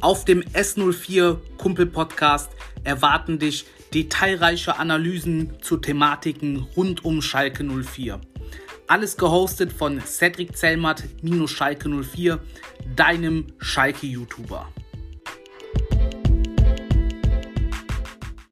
Auf dem S04 Kumpel Podcast erwarten dich detailreiche Analysen zu Thematiken rund um Schalke 04. Alles gehostet von Cedric Zellmatt minus Schalke 04, deinem Schalke-YouTuber.